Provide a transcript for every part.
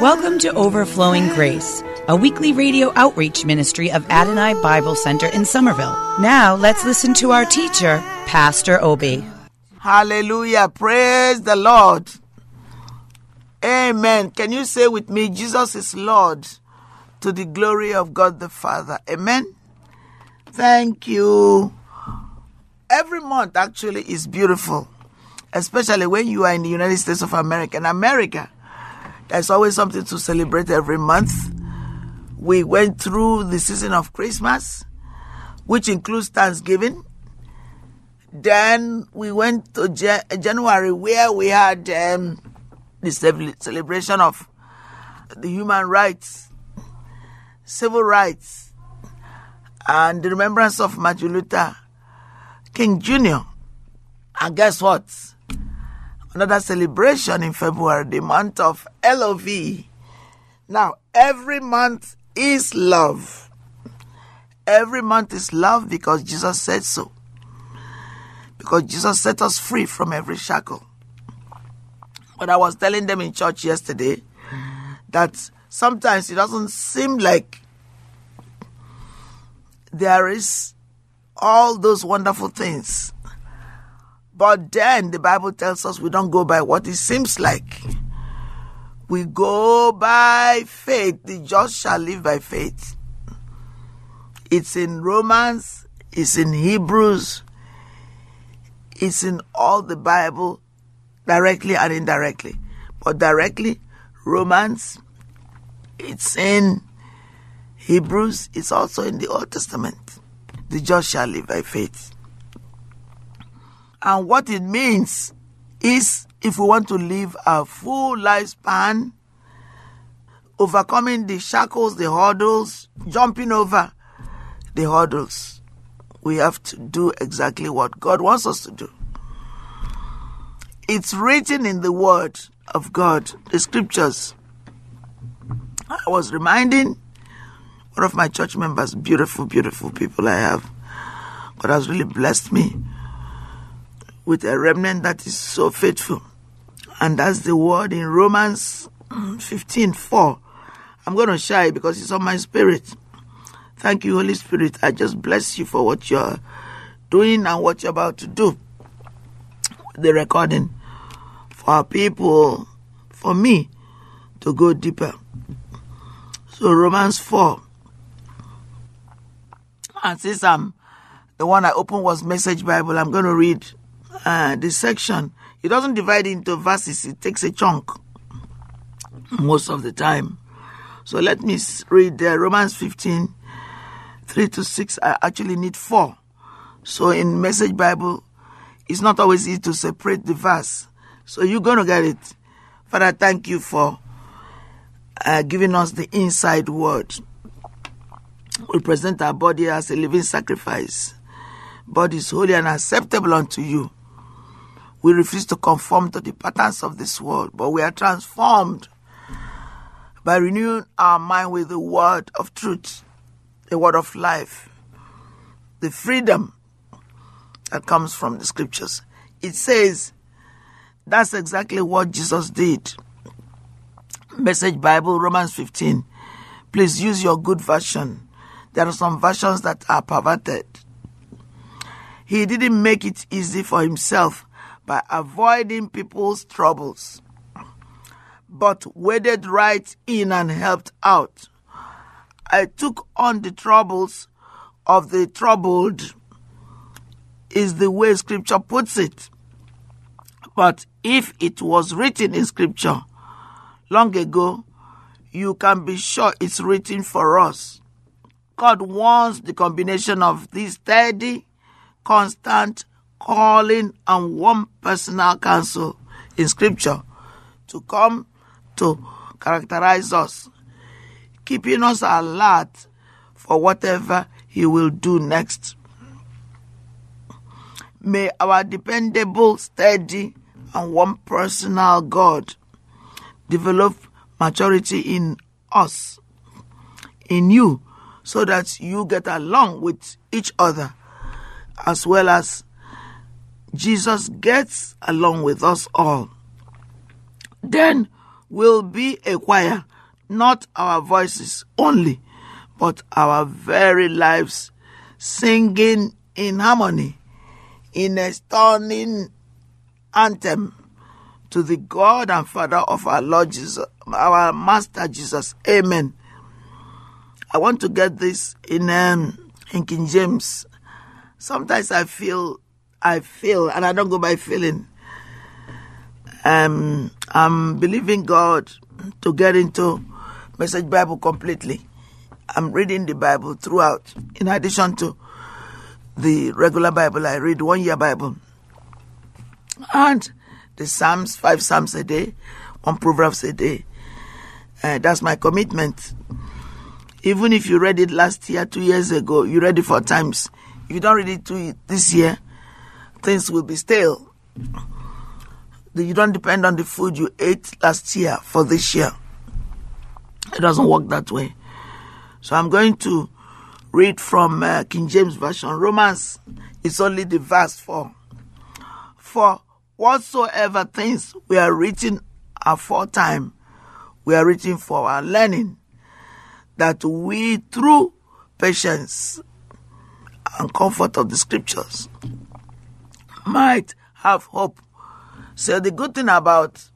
Welcome to Overflowing Grace, a weekly radio outreach ministry of Adonai Bible Center in Somerville. Now let's listen to our teacher, Pastor Obi. Hallelujah. Praise the Lord. Amen. Can you say with me, Jesus is Lord to the glory of God the Father? Amen. Thank you. Every month actually is beautiful, especially when you are in the United States of America. In America, there's always something to celebrate every month. We went through the season of Christmas, which includes Thanksgiving. Then we went to January where we had um, the celebration of the human rights, civil rights, and the remembrance of Martin Luther King Jr. And guess what? Another celebration in February, the month of LOV. Now, every month is love. Every month is love because Jesus said so. Because Jesus set us free from every shackle. But I was telling them in church yesterday that sometimes it doesn't seem like there is all those wonderful things. But then the Bible tells us we don't go by what it seems like. We go by faith. The just shall live by faith. It's in Romans, it's in Hebrews, it's in all the Bible, directly and indirectly. But directly, Romans, it's in Hebrews it's also in the Old Testament. The just shall live by faith. And what it means is if we want to live a full lifespan, overcoming the shackles, the hurdles, jumping over the hurdles, we have to do exactly what God wants us to do. It's written in the Word of God, the Scriptures. I was reminding one of my church members, beautiful, beautiful people I have. God has really blessed me with a remnant that is so faithful. And that's the word in Romans mm, 15 4. I'm going to share it because it's on my spirit. Thank you, Holy Spirit. I just bless you for what you're doing and what you're about to do. The recording for our people, for me to go deeper. So, Romans 4 and since I'm the one I opened was Message Bible, I'm going to read uh, this section. It doesn't divide into verses, it takes a chunk most of the time. So let me read uh, Romans 15, 3 to 6. I actually need four. So in Message Bible, it's not always easy to separate the verse. So you're going to get it. Father, thank you for uh, giving us the inside word we present our body as a living sacrifice. Body is holy and acceptable unto you. We refuse to conform to the patterns of this world, but we are transformed by renewing our mind with the word of truth, the word of life, the freedom that comes from the scriptures. It says that's exactly what Jesus did. Message Bible, Romans 15. Please use your good version. There are some versions that are perverted. He didn't make it easy for himself by avoiding people's troubles, but waded right in and helped out. I took on the troubles of the troubled, is the way scripture puts it. But if it was written in scripture long ago, you can be sure it's written for us. God wants the combination of this steady, constant calling and one personal counsel in Scripture to come to characterize us, keeping us alert for whatever He will do next. May our dependable, steady, and one personal God develop maturity in us, in you, so that you get along with each other as well as Jesus gets along with us all. Then we'll be a choir, not our voices only, but our very lives singing in harmony, in a stunning anthem to the God and Father of our Lord Jesus, our Master Jesus. Amen. I want to get this in um, in King James. Sometimes I feel I feel, and I don't go by feeling. Um, I'm believing God to get into Message Bible completely. I'm reading the Bible throughout, in addition to the regular Bible I read, one year Bible. And the Psalms, five Psalms a day, one Proverbs a day. Uh, that's my commitment. Even if you read it last year, two years ago, you read it four times. If you don't read it to this year, things will be stale. You don't depend on the food you ate last year for this year. It doesn't work that way. So I'm going to read from uh, King James Version. Romans is only the verse 4. For whatsoever things we are written aforetime, we are written for our learning, that we through patience and comfort of the scriptures might have hope. So the good thing about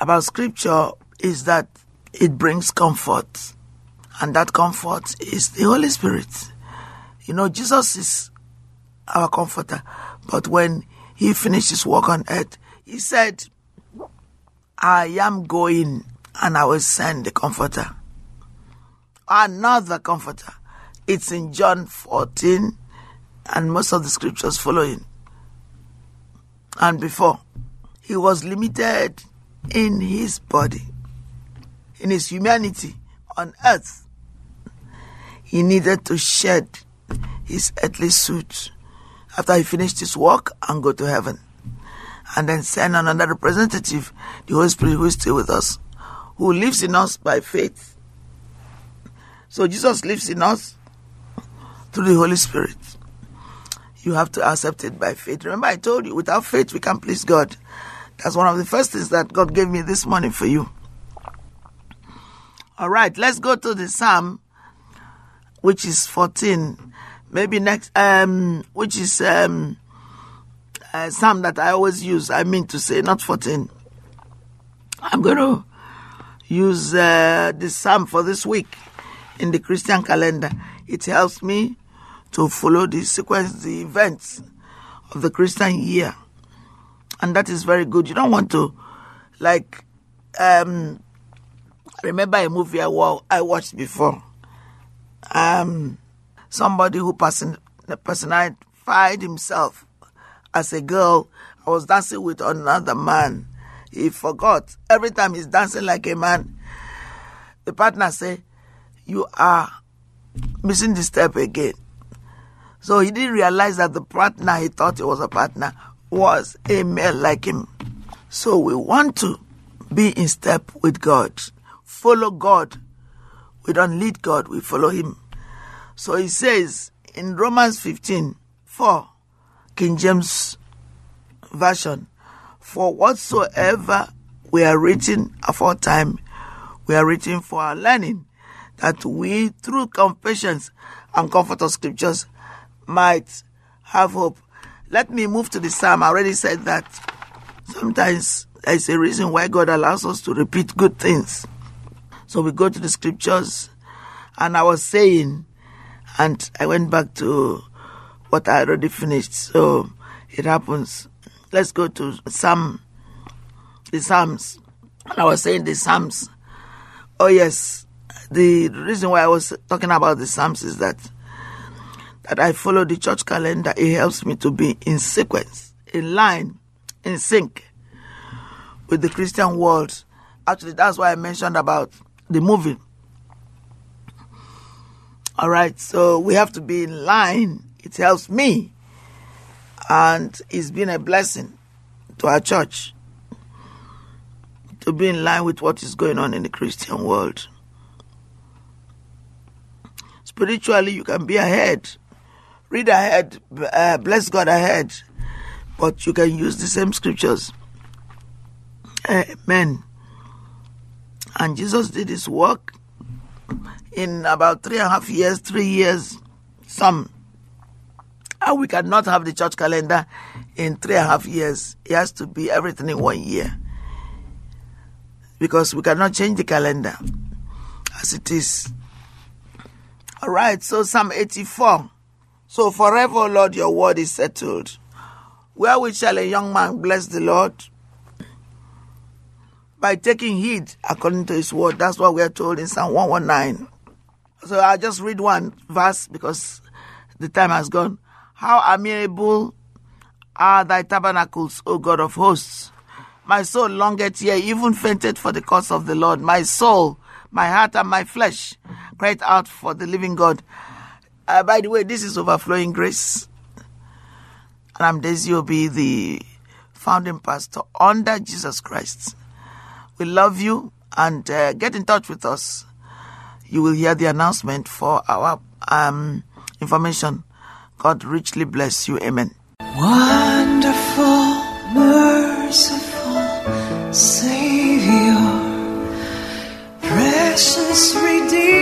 about scripture is that it brings comfort. And that comfort is the Holy Spirit. You know, Jesus is our comforter. But when he finished his work on earth, he said, I am going and I will send the comforter. Another comforter. It's in John 14 and most of the scriptures following. And before, he was limited in his body, in his humanity on earth. He needed to shed his earthly suit after he finished his work and go to heaven. And then send another representative, the Holy Spirit who is still with us, who lives in us by faith. So Jesus lives in us through the Holy Spirit. You have to accept it by faith. Remember, I told you, without faith, we can't please God. That's one of the first things that God gave me this morning for you. All right, let's go to the Psalm, which is 14. Maybe next, um, which is um, Psalm that I always use. I mean to say, not 14. I'm going to use uh, the Psalm for this week in the Christian calendar. It helps me to follow the sequence, the events of the Christian year. And that is very good. You don't want to, like, um, remember a movie I, watched before. Um, somebody who person, personified himself as a girl. I was dancing with another man. He forgot. Every time he's dancing like a man, the partner say, "You are missing the step again." So he didn't realize that the partner he thought he was a partner was a male like him. So we want to be in step with God, follow God. We don't lead God, we follow Him. So he says in Romans 15 4, King James Version, For whatsoever we are written aforetime, we are written for our learning, that we through compassions and comfort of scriptures might have hope. Let me move to the psalm. I already said that sometimes there's a reason why God allows us to repeat good things. So we go to the scriptures, and I was saying, and I went back to what I already finished. So it happens. Let's go to Psalm, the Psalms. And I was saying the Psalms. Oh yes, the reason why I was talking about the Psalms is that that I follow the church calendar. It helps me to be in sequence, in line, in sync with the Christian world. Actually, that's why I mentioned about the movie. All right, so we have to be in line. It helps me, and it's been a blessing to our church to be in line with what is going on in the Christian world. Spiritually, you can be ahead, read ahead, uh, bless God ahead, but you can use the same scriptures. Amen. And Jesus did his work in about three and a half years, three years, some. And we cannot have the church calendar in three and a half years. It has to be everything in one year. Because we cannot change the calendar as it is. All right, so Psalm 84. So forever, Lord, your word is settled. Wherewith shall a young man bless the Lord? By taking heed according to his word. That's what we are told in Psalm 119. So I'll just read one verse because the time has gone. How amiable are thy tabernacles, O God of hosts! My soul longeth, yea, even fainted for the cause of the Lord. My soul, my heart, and my flesh cried out for the living God. Uh, by the way, this is Overflowing Grace. And I'm Daisy Obi, the founding pastor under Jesus Christ. We love you and uh, get in touch with us. You will hear the announcement for our um, information. God richly bless you. Amen. Wonderful, merciful Savior, precious Redeemer